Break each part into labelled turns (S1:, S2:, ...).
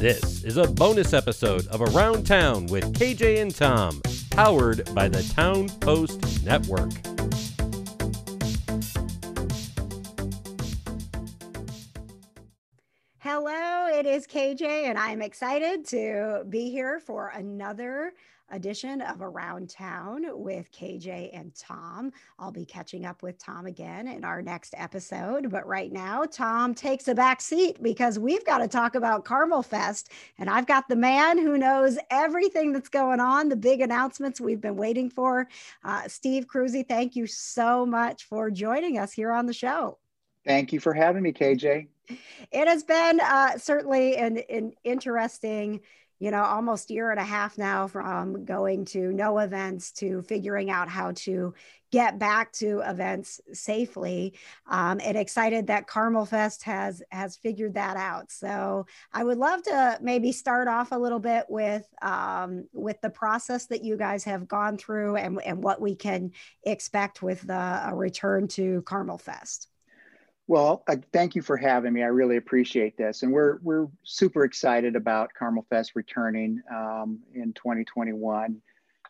S1: This is a bonus episode of Around Town with KJ and Tom, powered by the Town Post Network.
S2: Hello, it is KJ, and I'm excited to be here for another edition of Around Town with KJ and Tom. I'll be catching up with Tom again in our next episode. But right now, Tom takes a back seat because we've got to talk about Carmel Fest. And I've got the man who knows everything that's going on, the big announcements we've been waiting for. Uh, Steve Cruzy, thank you so much for joining us here on the show.
S3: Thank you for having me, KJ.
S2: It has been uh, certainly an, an interesting you know, almost year and a half now from going to no events to figuring out how to get back to events safely. Um, and excited that Carmel Fest has has figured that out. So I would love to maybe start off a little bit with um, with the process that you guys have gone through and, and what we can expect with the, a return to Carmel Fest.
S3: Well, uh, thank you for having me. I really appreciate this, and we're we're super excited about Carmel Fest returning um, in 2021.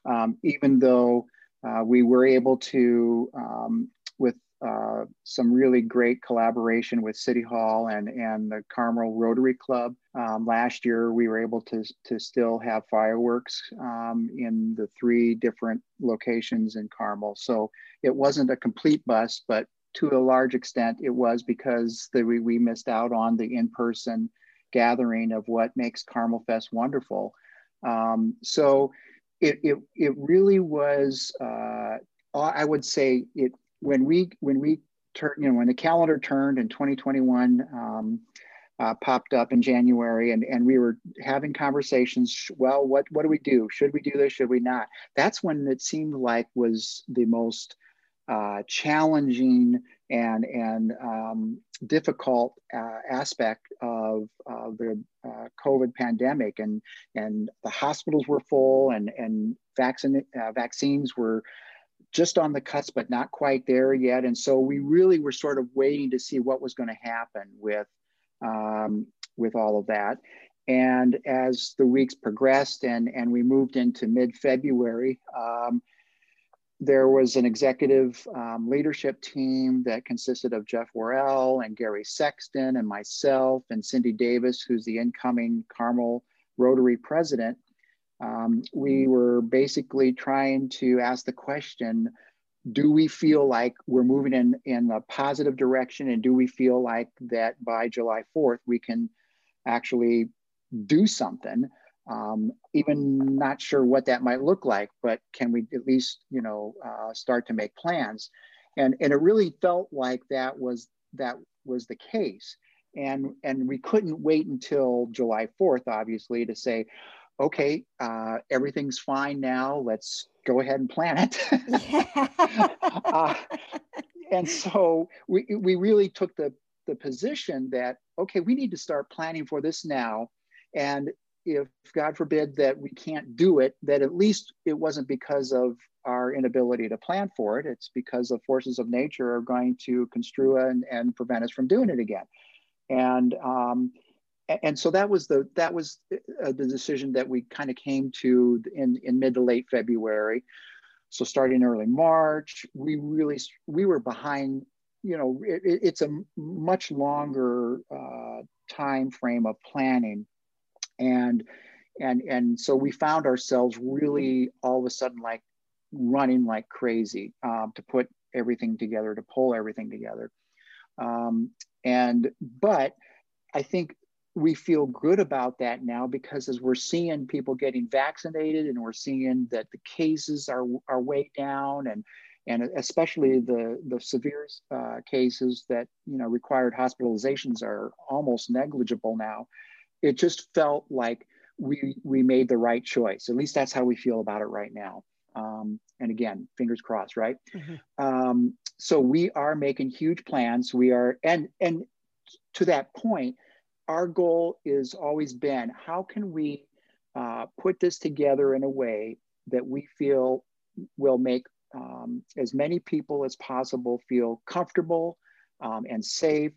S3: Um, even though uh, we were able to, um, with uh, some really great collaboration with City Hall and and the Carmel Rotary Club um, last year, we were able to to still have fireworks um, in the three different locations in Carmel. So it wasn't a complete bust, but to a large extent, it was because the, we, we missed out on the in-person gathering of what makes Carmel Fest wonderful. Um, so it, it, it really was, uh, I would say it, when we, when we turned, you know, when the calendar turned in 2021, um, uh, popped up in January, and, and we were having conversations. Well, what what do we do? Should we do this? Should we not? That's when it seemed like was the most uh, challenging and and um, difficult uh, aspect of uh, the COVID pandemic, and and the hospitals were full, and and vaccine uh, vaccines were just on the cusp, but not quite there yet. And so we really were sort of waiting to see what was going to happen with um, with all of that. And as the weeks progressed, and and we moved into mid February. Um, there was an executive um, leadership team that consisted of Jeff Worrell and Gary Sexton and myself and Cindy Davis, who's the incoming Carmel Rotary president. Um, we were basically trying to ask the question do we feel like we're moving in, in a positive direction? And do we feel like that by July 4th, we can actually do something? Um, even not sure what that might look like, but can we at least, you know, uh, start to make plans? And, and it really felt like that was that was the case. And, and we couldn't wait until July 4th, obviously, to say, okay, uh, everything's fine now. Let's go ahead and plan it. uh, and so we, we really took the, the position that, okay, we need to start planning for this now. And if God forbid that we can't do it, that at least it wasn't because of our inability to plan for it. It's because the forces of nature are going to construe and, and prevent us from doing it again. And um, and so that was the that was uh, the decision that we kind of came to in in mid to late February. So starting early March, we really we were behind. You know, it, it's a much longer uh, time frame of planning and and and so we found ourselves really all of a sudden like running like crazy um, to put everything together to pull everything together. Um, and but i think we feel good about that now because as we're seeing people getting vaccinated and we're seeing that the cases are, are way down and and especially the the severe uh, cases that you know required hospitalizations are almost negligible now it just felt like we we made the right choice. At least that's how we feel about it right now. Um, and again, fingers crossed, right? Mm-hmm. Um, so we are making huge plans. We are, and and to that point, our goal is always been how can we uh, put this together in a way that we feel will make um, as many people as possible feel comfortable um, and safe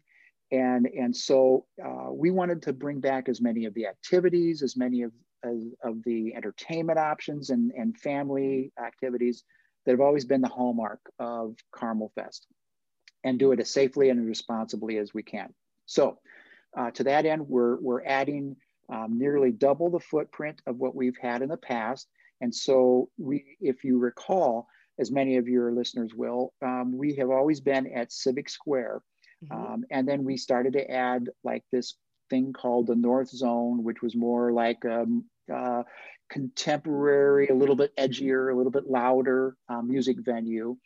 S3: and and so uh, we wanted to bring back as many of the activities, as many of as, of the entertainment options and and family activities that have always been the hallmark of Carmel Fest, and do it as safely and responsibly as we can. So, uh, to that end, we're we're adding um, nearly double the footprint of what we've had in the past. And so we, if you recall, as many of your listeners will, um, we have always been at Civic Square. Mm-hmm. Um, and then we started to add like this thing called the North Zone, which was more like a, um, uh, contemporary, a little bit edgier, a little bit louder uh, music venue.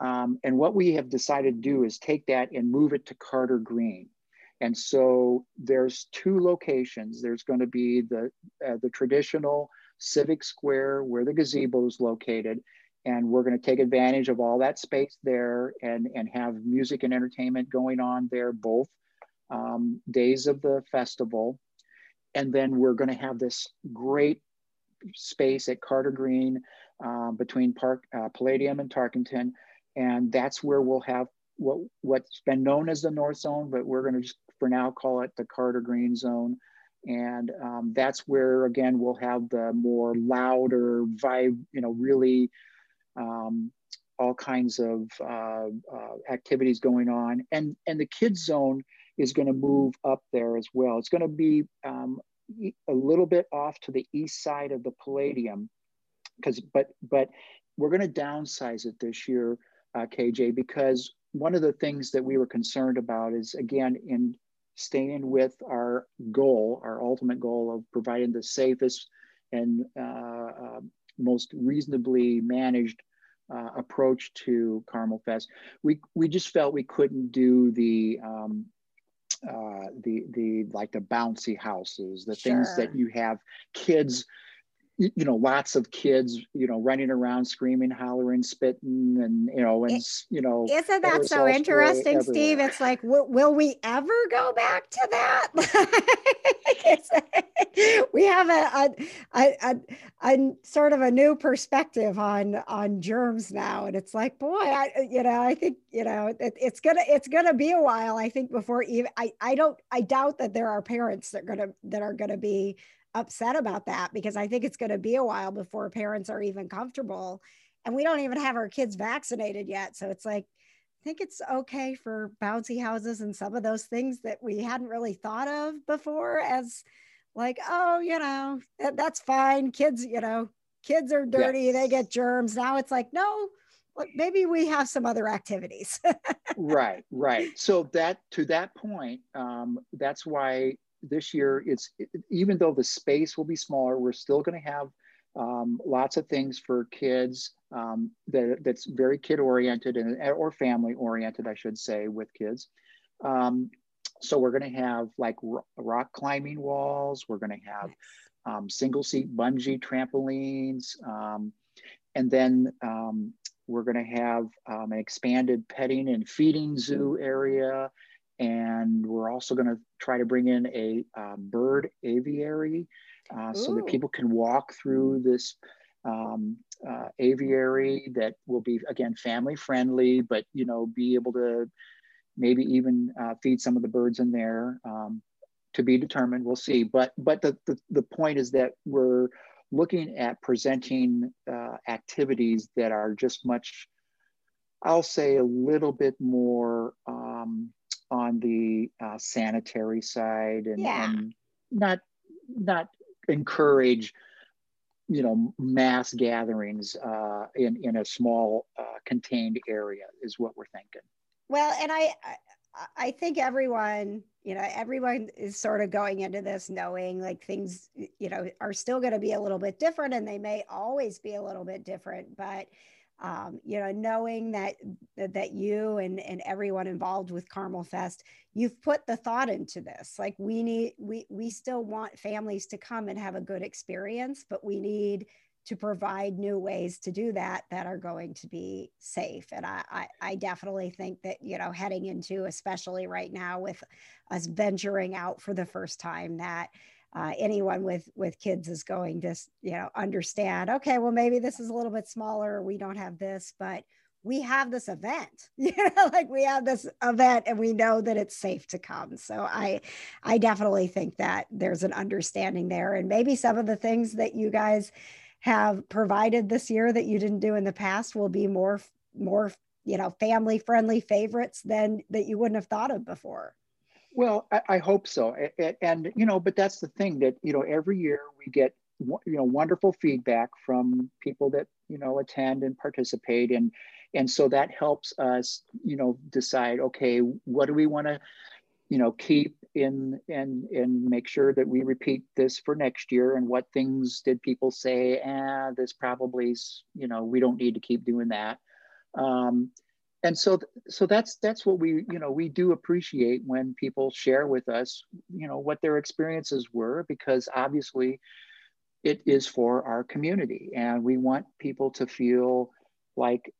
S3: Um, and what we have decided to do is take that and move it to Carter Green. And so there's two locations. There's going to be the, uh, the traditional civic square where the gazebo is located. And we're going to take advantage of all that space there and, and have music and entertainment going on there both um, days of the festival. And then we're going to have this great space at Carter Green uh, between Park uh, Palladium and Tarkington. And that's where we'll have what, what's been known as the North Zone, but we're going to just for now call it the Carter Green Zone. And um, that's where, again, we'll have the more louder vibe, you know, really um, all kinds of uh, uh, activities going on. And, and the kids zone is going to move up there as well. It's going to be um, a little bit off to the east side of the Palladium, because but but we're going to downsize it this year, uh, KJ, because one of the things that we were concerned about is again in staying with our goal, our ultimate goal of providing the safest and uh, uh, most reasonably managed uh, approach to Carmel Fest. We, we just felt we couldn't do the, um, uh, the, the, like the bouncy houses, the sure. things that you have kids you know lots of kids you know running around screaming hollering spitting and you know and you know
S2: isn't that so interesting steve? it's like w- will we ever go back to that? We have a, a, a, a, sort of a new perspective on on germs now and it's like boy I, you know i think you know it, it's gonna it's gonna be a while i think before even i i don't i doubt that there are parents that are gonna that are gonna be upset about that because I think it's going to be a while before parents are even comfortable. And we don't even have our kids vaccinated yet. So it's like, I think it's okay for bouncy houses and some of those things that we hadn't really thought of before as like, oh, you know, that, that's fine. Kids, you know, kids are dirty, they get germs. Now it's like, no, maybe we have some other activities.
S3: right, right. So that to that point, um, that's why this year, it's even though the space will be smaller, we're still going to have um, lots of things for kids um, that, that's very kid oriented and or family oriented, I should say, with kids. Um, so we're going to have like rock climbing walls. We're going to have um, single seat bungee trampolines, um, and then um, we're going to have an expanded petting and feeding zoo area and we're also going to try to bring in a uh, bird aviary uh, so that people can walk through this um, uh, aviary that will be again family friendly but you know be able to maybe even uh, feed some of the birds in there um, to be determined. We'll see. But but the, the, the point is that we're looking at presenting uh, activities that are just much i'll say a little bit more um, on the uh, sanitary side and, yeah. and not not encourage you know mass gatherings uh, in in a small uh, contained area is what we're thinking
S2: well and I, I i think everyone you know everyone is sort of going into this knowing like things you know are still going to be a little bit different and they may always be a little bit different but um, you know, knowing that that you and and everyone involved with Carmel Fest, you've put the thought into this. Like we need, we we still want families to come and have a good experience, but we need to provide new ways to do that that are going to be safe. And I, I, I definitely think that you know, heading into especially right now with us venturing out for the first time, that uh, anyone with with kids is going to you know understand okay well maybe this is a little bit smaller we don't have this but we have this event. You know like we have this event and we know that it's safe to come. So i i definitely think that there's an understanding there. And maybe some of the things that you guys have provided this year that you didn't do in the past will be more more you know family friendly favorites than that you wouldn't have thought of before
S3: well i, I hope so and, and you know but that's the thing that you know every year we get you know wonderful feedback from people that you know attend and participate and and so that helps us you know decide okay what do we want to you know keep in and and make sure that we repeat this for next year and what things did people say ah this probably is you know we don't need to keep doing that. Um, and so so that's that's what we you know we do appreciate when people share with us you know what their experiences were because obviously it is for our community and we want people to feel like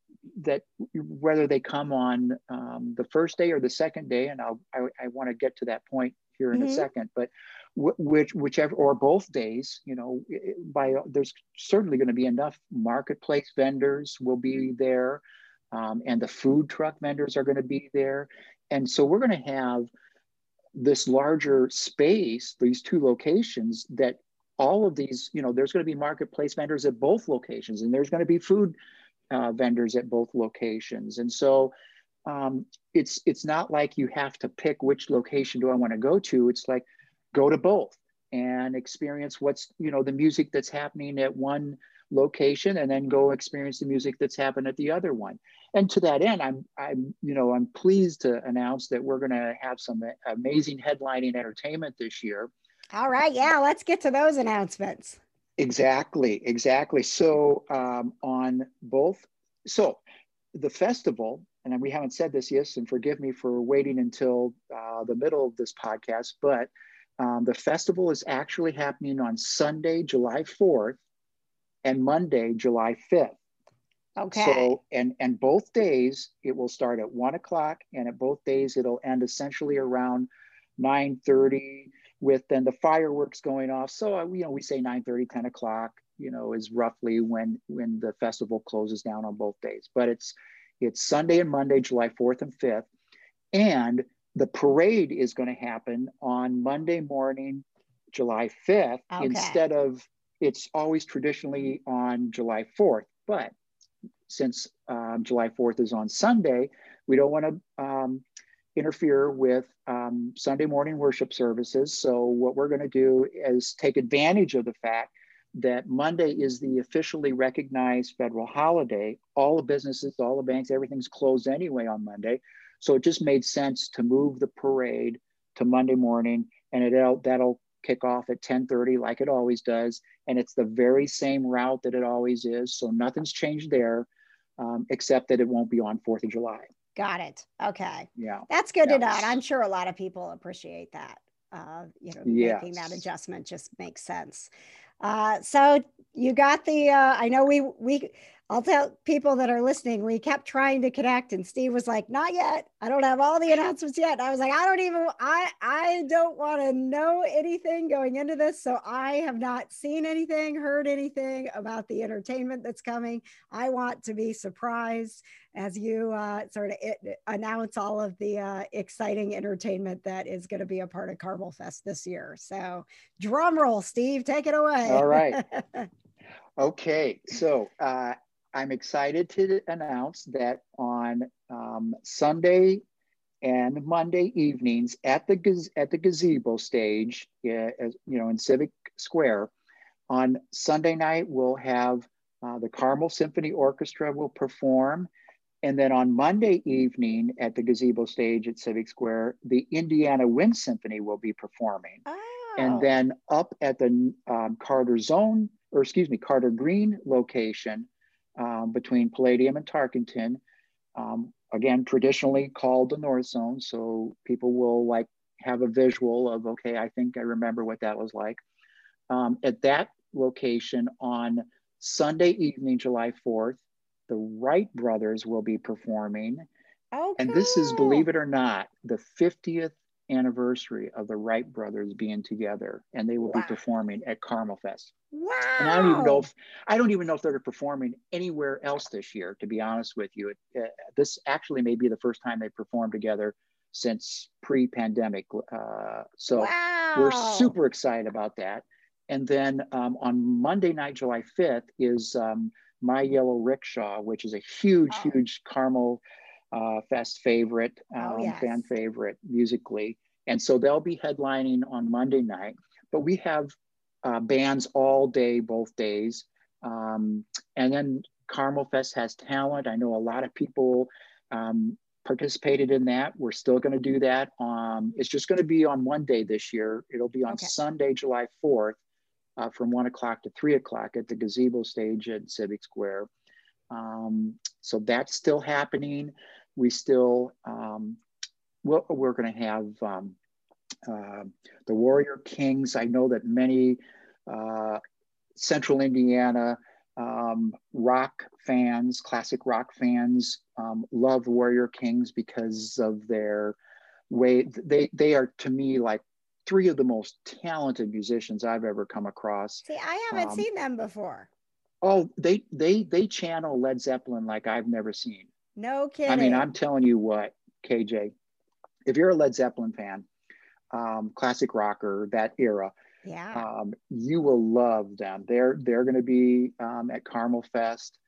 S3: that whether they come on um, the first day or the second day, and I'll, I, I want to get to that point here in mm-hmm. a second, but which whichever or both days, you know, by there's certainly going to be enough marketplace vendors will be there, um, and the food truck vendors are going to be there, and so we're going to have this larger space, these two locations that all of these, you know, there's going to be marketplace vendors at both locations, and there's going to be food uh, vendors at both locations. And so um, it's it's not like you have to pick which location do I want to go to. It's like go to both and experience what's you know the music that's happening at one location and then go experience the music that's happened at the other one. And to that end i'm i'm you know i'm pleased to announce that we're going to have some amazing headlining entertainment this year.
S2: All right yeah let's get to those announcements.
S3: Exactly, exactly. So um, on both, so the festival, and we haven't said this yet, and forgive me for waiting until uh, the middle of this podcast, but um, the festival is actually happening on Sunday, July 4th, and Monday, July 5th.
S2: Okay.
S3: So, and and both days it will start at one o'clock, and at both days it'll end essentially around 9 30 with then the fireworks going off. So, uh, you know, we say 9 30, 10 o'clock, you know, is roughly when when the festival closes down on both days. But it's it's Sunday and Monday, July 4th and 5th. And the parade is going to happen on Monday morning, July 5th, okay. instead of it's always traditionally on July 4th. But since um, July 4th is on Sunday, we don't want to um, interfere with um, Sunday morning worship services. So, what we're going to do is take advantage of the fact that Monday is the officially recognized federal holiday. All the businesses, all the banks, everything's closed anyway on Monday. So, it just made sense to move the parade to Monday morning, and it'll, that'll kick off at 10:30 like it always does, and it's the very same route that it always is. So nothing's changed there, um, except that it won't be on Fourth of July.
S2: Got it. Okay.
S3: Yeah.
S2: That's good yeah. to know. I'm sure a lot of people appreciate that. Uh, you know, yes. making that adjustment just makes sense. Uh, so you got the, uh, I know we, we, I'll tell people that are listening, we kept trying to connect and Steve was like, not yet. I don't have all the announcements yet. I was like, I don't even, I, I don't want to know anything going into this. So I have not seen anything, heard anything about the entertainment that's coming. I want to be surprised as you uh, sort of it, announce all of the uh, exciting entertainment that is going to be a part of Carmel Fest this year. So drum roll, Steve, take it away.
S3: All right. okay. So, uh, I'm excited to announce that on um, Sunday and Monday evenings at the at the gazebo stage, uh, as, you know, in Civic Square. On Sunday night, we'll have uh, the Carmel Symphony Orchestra will perform, and then on Monday evening at the gazebo stage at Civic Square, the Indiana Wind Symphony will be performing. Oh. And then up at the um, Carter Zone, or excuse me, Carter Green location, um, between Palladium and Tarkington. Um, again, traditionally called the North Zone. So people will like have a visual of, okay, I think I remember what that was like. Um, at that location on Sunday evening, July 4th, the Wright brothers will be performing.
S2: Oh,
S3: and this is, believe it or not, the 50th anniversary of the Wright brothers being together, and they will wow. be performing at Carmel Fest.
S2: Wow!
S3: And I don't even know if I don't even know if they're performing anywhere else this year. To be honest with you, it, uh, this actually may be the first time they performed together since pre-pandemic. Uh, so wow. we're super excited about that. And then um, on Monday night, July 5th, is um, My Yellow Rickshaw, which is a huge, oh. huge Carmel uh, Fest favorite, oh, um, yes. fan favorite musically. And so they'll be headlining on Monday night. But we have uh, bands all day, both days. Um, and then Carmel Fest has talent. I know a lot of people um, participated in that. We're still going to do that. Um, it's just going to be on one day this year. It'll be on okay. Sunday, July 4th uh, from one o'clock to three o'clock at the gazebo stage at Civic Square. Um, so that's still happening. We still, um, we're, we're going to have um, uh, the Warrior Kings. I know that many uh, Central Indiana um, rock fans, classic rock fans, um, love Warrior Kings because of their way. They they are to me like three of the most talented musicians I've ever come across.
S2: See, I haven't um, seen them before.
S3: Oh, they they they channel Led Zeppelin like I've never seen.
S2: No kidding.
S3: I mean, I'm telling you what, KJ, if you're a Led Zeppelin fan, um, classic rocker, that era,
S2: yeah,
S3: um, you will love them. They're they're going to be um, at Carmel Fest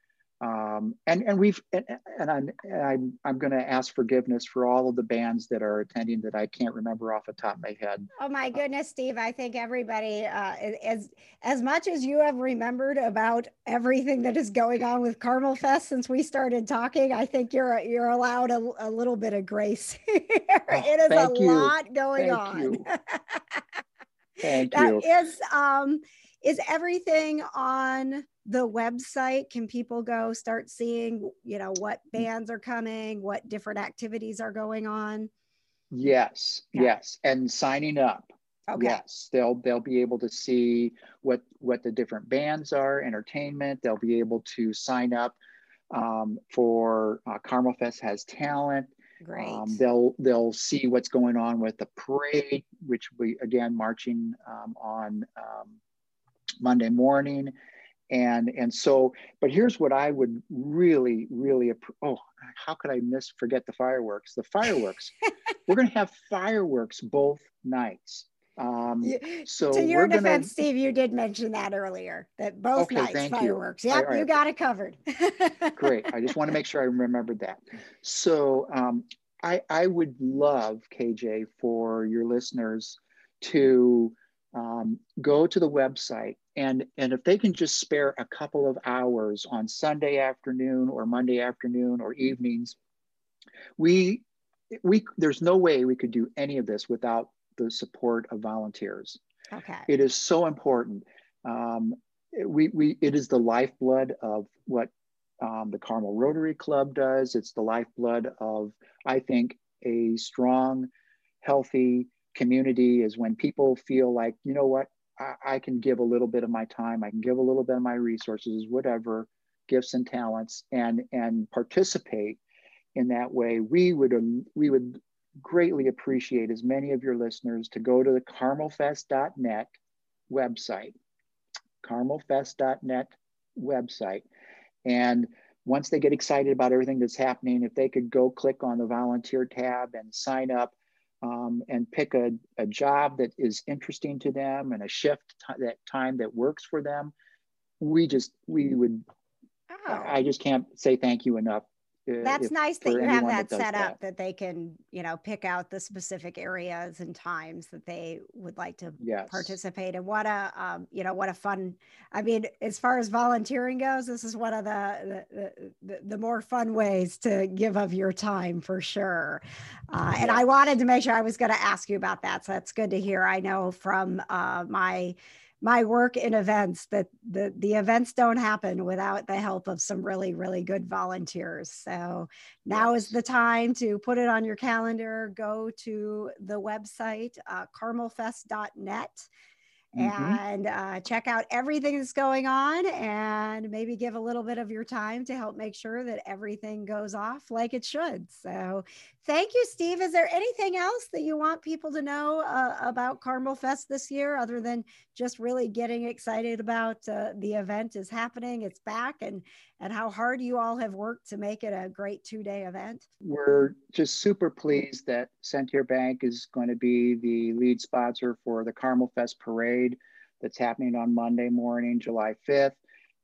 S3: um, and and we've and, and I'm I'm I'm going to ask forgiveness for all of the bands that are attending that I can't remember off the top of my head.
S2: Oh my goodness, Steve! I think everybody, uh, as as much as you have remembered about everything that is going on with Carmel Fest since we started talking, I think you're you're allowed a, a little bit of grace. oh, it is a
S3: you.
S2: lot going
S3: thank
S2: on.
S3: You. thank
S2: that
S3: you.
S2: is um is everything on the website can people go start seeing you know what mm. bands are coming what different activities are going on
S3: yes yeah. yes and signing up
S2: okay.
S3: yes they'll they'll be able to see what what the different bands are entertainment they'll be able to sign up um, for uh, carmel fest has talent
S2: Great. Um,
S3: they'll they'll see what's going on with the parade, which we again marching um, on um, Monday morning, and and so but here's what i would really really oh how could i miss forget the fireworks? The fireworks we're going to have fireworks both nights. Um so
S2: to your defense gonna... steve you did mention that earlier that both okay, nights fireworks. You. yep right. you got it covered.
S3: Great i just want to make sure i remembered that. So um i i would love kj for your listeners to um, go to the website and and if they can just spare a couple of hours on sunday afternoon or monday afternoon or evenings we we there's no way we could do any of this without the support of volunteers.
S2: Okay.
S3: It is so important. Um, we, we it is the lifeblood of what um, the carmel rotary club does. It's the lifeblood of i think a strong healthy community is when people feel like you know what I, I can give a little bit of my time, I can give a little bit of my resources, whatever gifts and talents, and and participate in that way. We would um, we would greatly appreciate as many of your listeners to go to the carmelfest.net website, carmelfest.net website, and once they get excited about everything that's happening, if they could go click on the volunteer tab and sign up um, and pick a, a job that is interesting to them and a shift that time that works for them we just we would oh. i just can't say thank you enough
S2: that's if, nice that you have that, that set up that. that. they can you know pick out the specific areas and times that they would like to
S3: yes.
S2: participate and what a um, you know what a fun i mean as far as volunteering goes this is one of the the, the, the more fun ways to give of your time for sure uh, and i wanted to make sure i was going to ask you about that so that's good to hear i know from uh, my my work in events that the, the events don't happen without the help of some really really good volunteers. So now yes. is the time to put it on your calendar. Go to the website uh, carmelfest.net mm-hmm. and uh, check out everything that's going on and maybe give a little bit of your time to help make sure that everything goes off like it should. So, thank you, Steve. Is there anything else that you want people to know uh, about Carmel Fest this year other than just really getting excited about uh, the event is happening, it's back, and and how hard you all have worked to make it a great two day event?
S3: We're just super pleased that Centier Bank is going to be the lead sponsor for the Carmel Fest Parade that's happening on Monday morning, July 5th.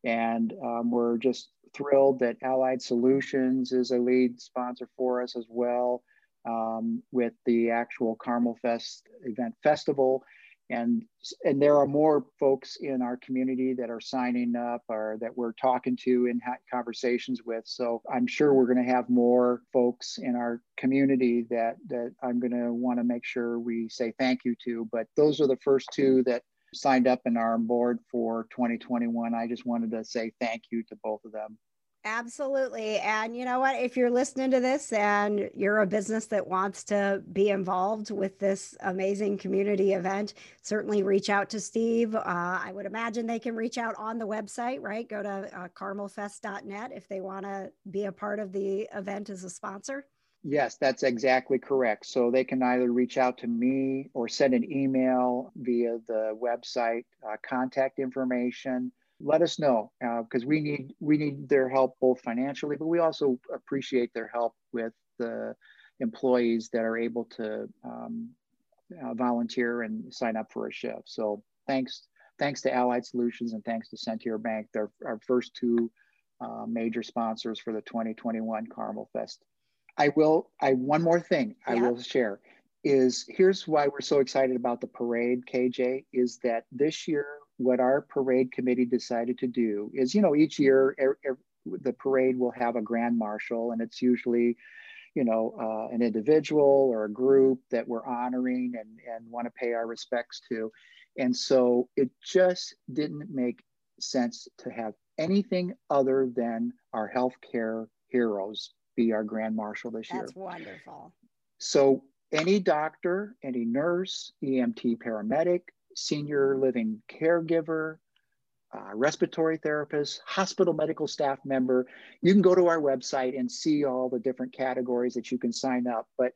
S3: And um, we're just thrilled that Allied Solutions is a lead sponsor for us as well um, with the actual Carmel Fest event festival. And and there are more folks in our community that are signing up or that we're talking to in conversations with. So i'm sure we're going to have more folks in our community that that i'm going to want to make sure we say thank you to. But those are the first two that signed up and are on board for 2021 i just wanted to say thank you to both of them
S2: Absolutely. And you know what? If you're listening to this and you're a business that wants to be involved with this amazing community event, certainly reach out to Steve. Uh, I would imagine they can reach out on the website, right? Go to uh, carmelfest.net if they want to be a part of the event as a sponsor.
S3: Yes, that's exactly correct. So they can either reach out to me or send an email via the website uh, contact information let us know because uh, we need we need their help both financially, but we also appreciate their help with the employees that are able to um, uh, volunteer and sign up for a shift. So thanks thanks to Allied Solutions and thanks to Centier Bank, they're our first two uh, major sponsors for the 2021 Carmel Fest. I will I one more thing I will share is here's why we're so excited about the parade, KJ, is that this year what our parade committee decided to do is, you know, each year er, er, the parade will have a grand marshal, and it's usually, you know, uh, an individual or a group that we're honoring and, and want to pay our respects to. And so it just didn't make sense to have anything other than our healthcare heroes be our grand marshal this
S2: That's
S3: year.
S2: That's wonderful.
S3: So any doctor, any nurse, EMT paramedic, senior living caregiver, uh, respiratory therapist, hospital medical staff member. You can go to our website and see all the different categories that you can sign up. But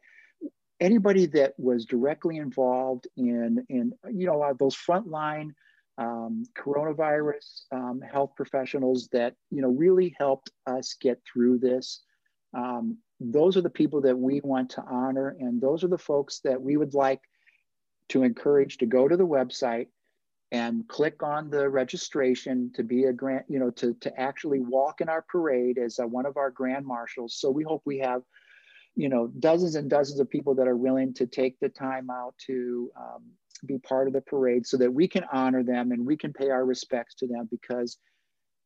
S3: anybody that was directly involved in, in you know, uh, those frontline um, coronavirus um, health professionals that, you know, really helped us get through this. Um, those are the people that we want to honor. And those are the folks that we would like to encourage to go to the website and click on the registration to be a grant, you know, to, to actually walk in our parade as a, one of our grand marshals. So we hope we have, you know, dozens and dozens of people that are willing to take the time out to um, be part of the parade so that we can honor them and we can pay our respects to them because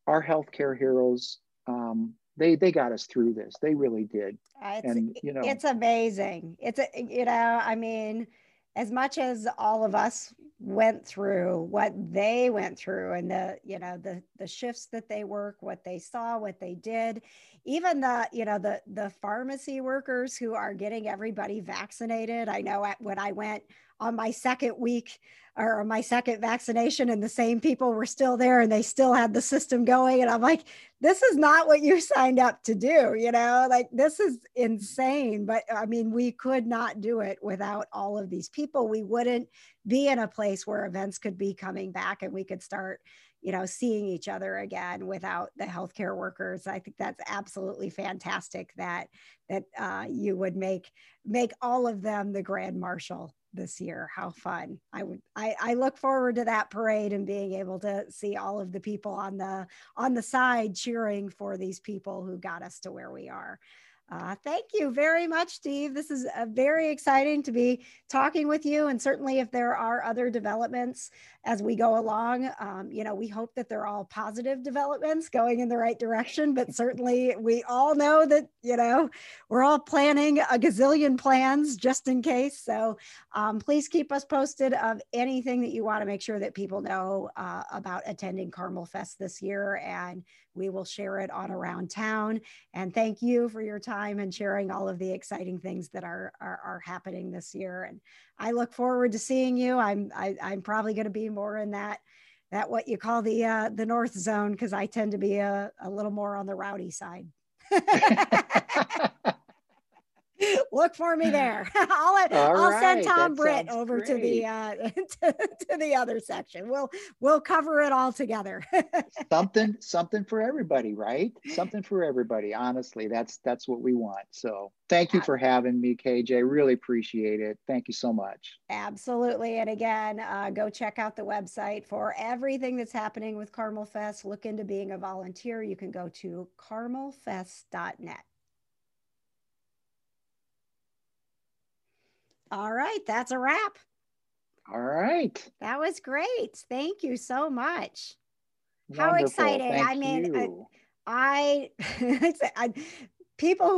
S3: our healthcare heroes, um, they they got us through this. They really did.
S2: Uh, and you know, it's amazing. It's a, you know, I mean, as much as all of us went through what they went through and the you know the the shifts that they work what they saw what they did even the you know the the pharmacy workers who are getting everybody vaccinated. I know when i went on my second week or my second vaccination and the same people were still there and they still had the system going and i'm like this is not what you signed up to do you know? Like this is insane but i mean we could not do it without all of these people. We wouldn't be in a place where events could be coming back and we could start you know seeing each other again without the healthcare workers i think that's absolutely fantastic that that uh, you would make make all of them the grand marshal this year. How fun. I would I, I look forward to that parade and being able to see all of the people on the on the side cheering for these people who got us to where we are. Uh, thank you very much, Steve. This is uh, very exciting to be talking with you. And certainly, if there are other developments as we go along, um, you know, we hope that they're all positive developments going in the right direction. But certainly, we all know that, you know, we're all planning a gazillion plans just in case. So um, please keep us posted of anything that you want to make sure that people know uh, about attending Carmel Fest this year and we will share it on around town. And thank you for your time and sharing all of the exciting things that are are, are happening this year. And I look forward to seeing you. I'm I, am i am probably going to be more in that that what you call the uh, the north zone because I tend to be a, a little more on the rowdy side. Look for me there. I'll I'll right. send Tom that Britt over great. to the uh, to, to, the other section. We'll we'll cover it all together.
S3: something something for everybody, right? Something for everybody. Honestly, that's that's what we want. So thank you for having me, KJ. Really appreciate it. Thank you so much.
S2: Absolutely. And again, uh, go check out the website for everything that's happening with Carmel Fest. Look into being a volunteer. You can go to carmelfest.net. All right, that's a wrap.
S3: All right.
S2: That was great. Thank you so much. Wonderful. How exciting. Thank I mean, you. I, I, I people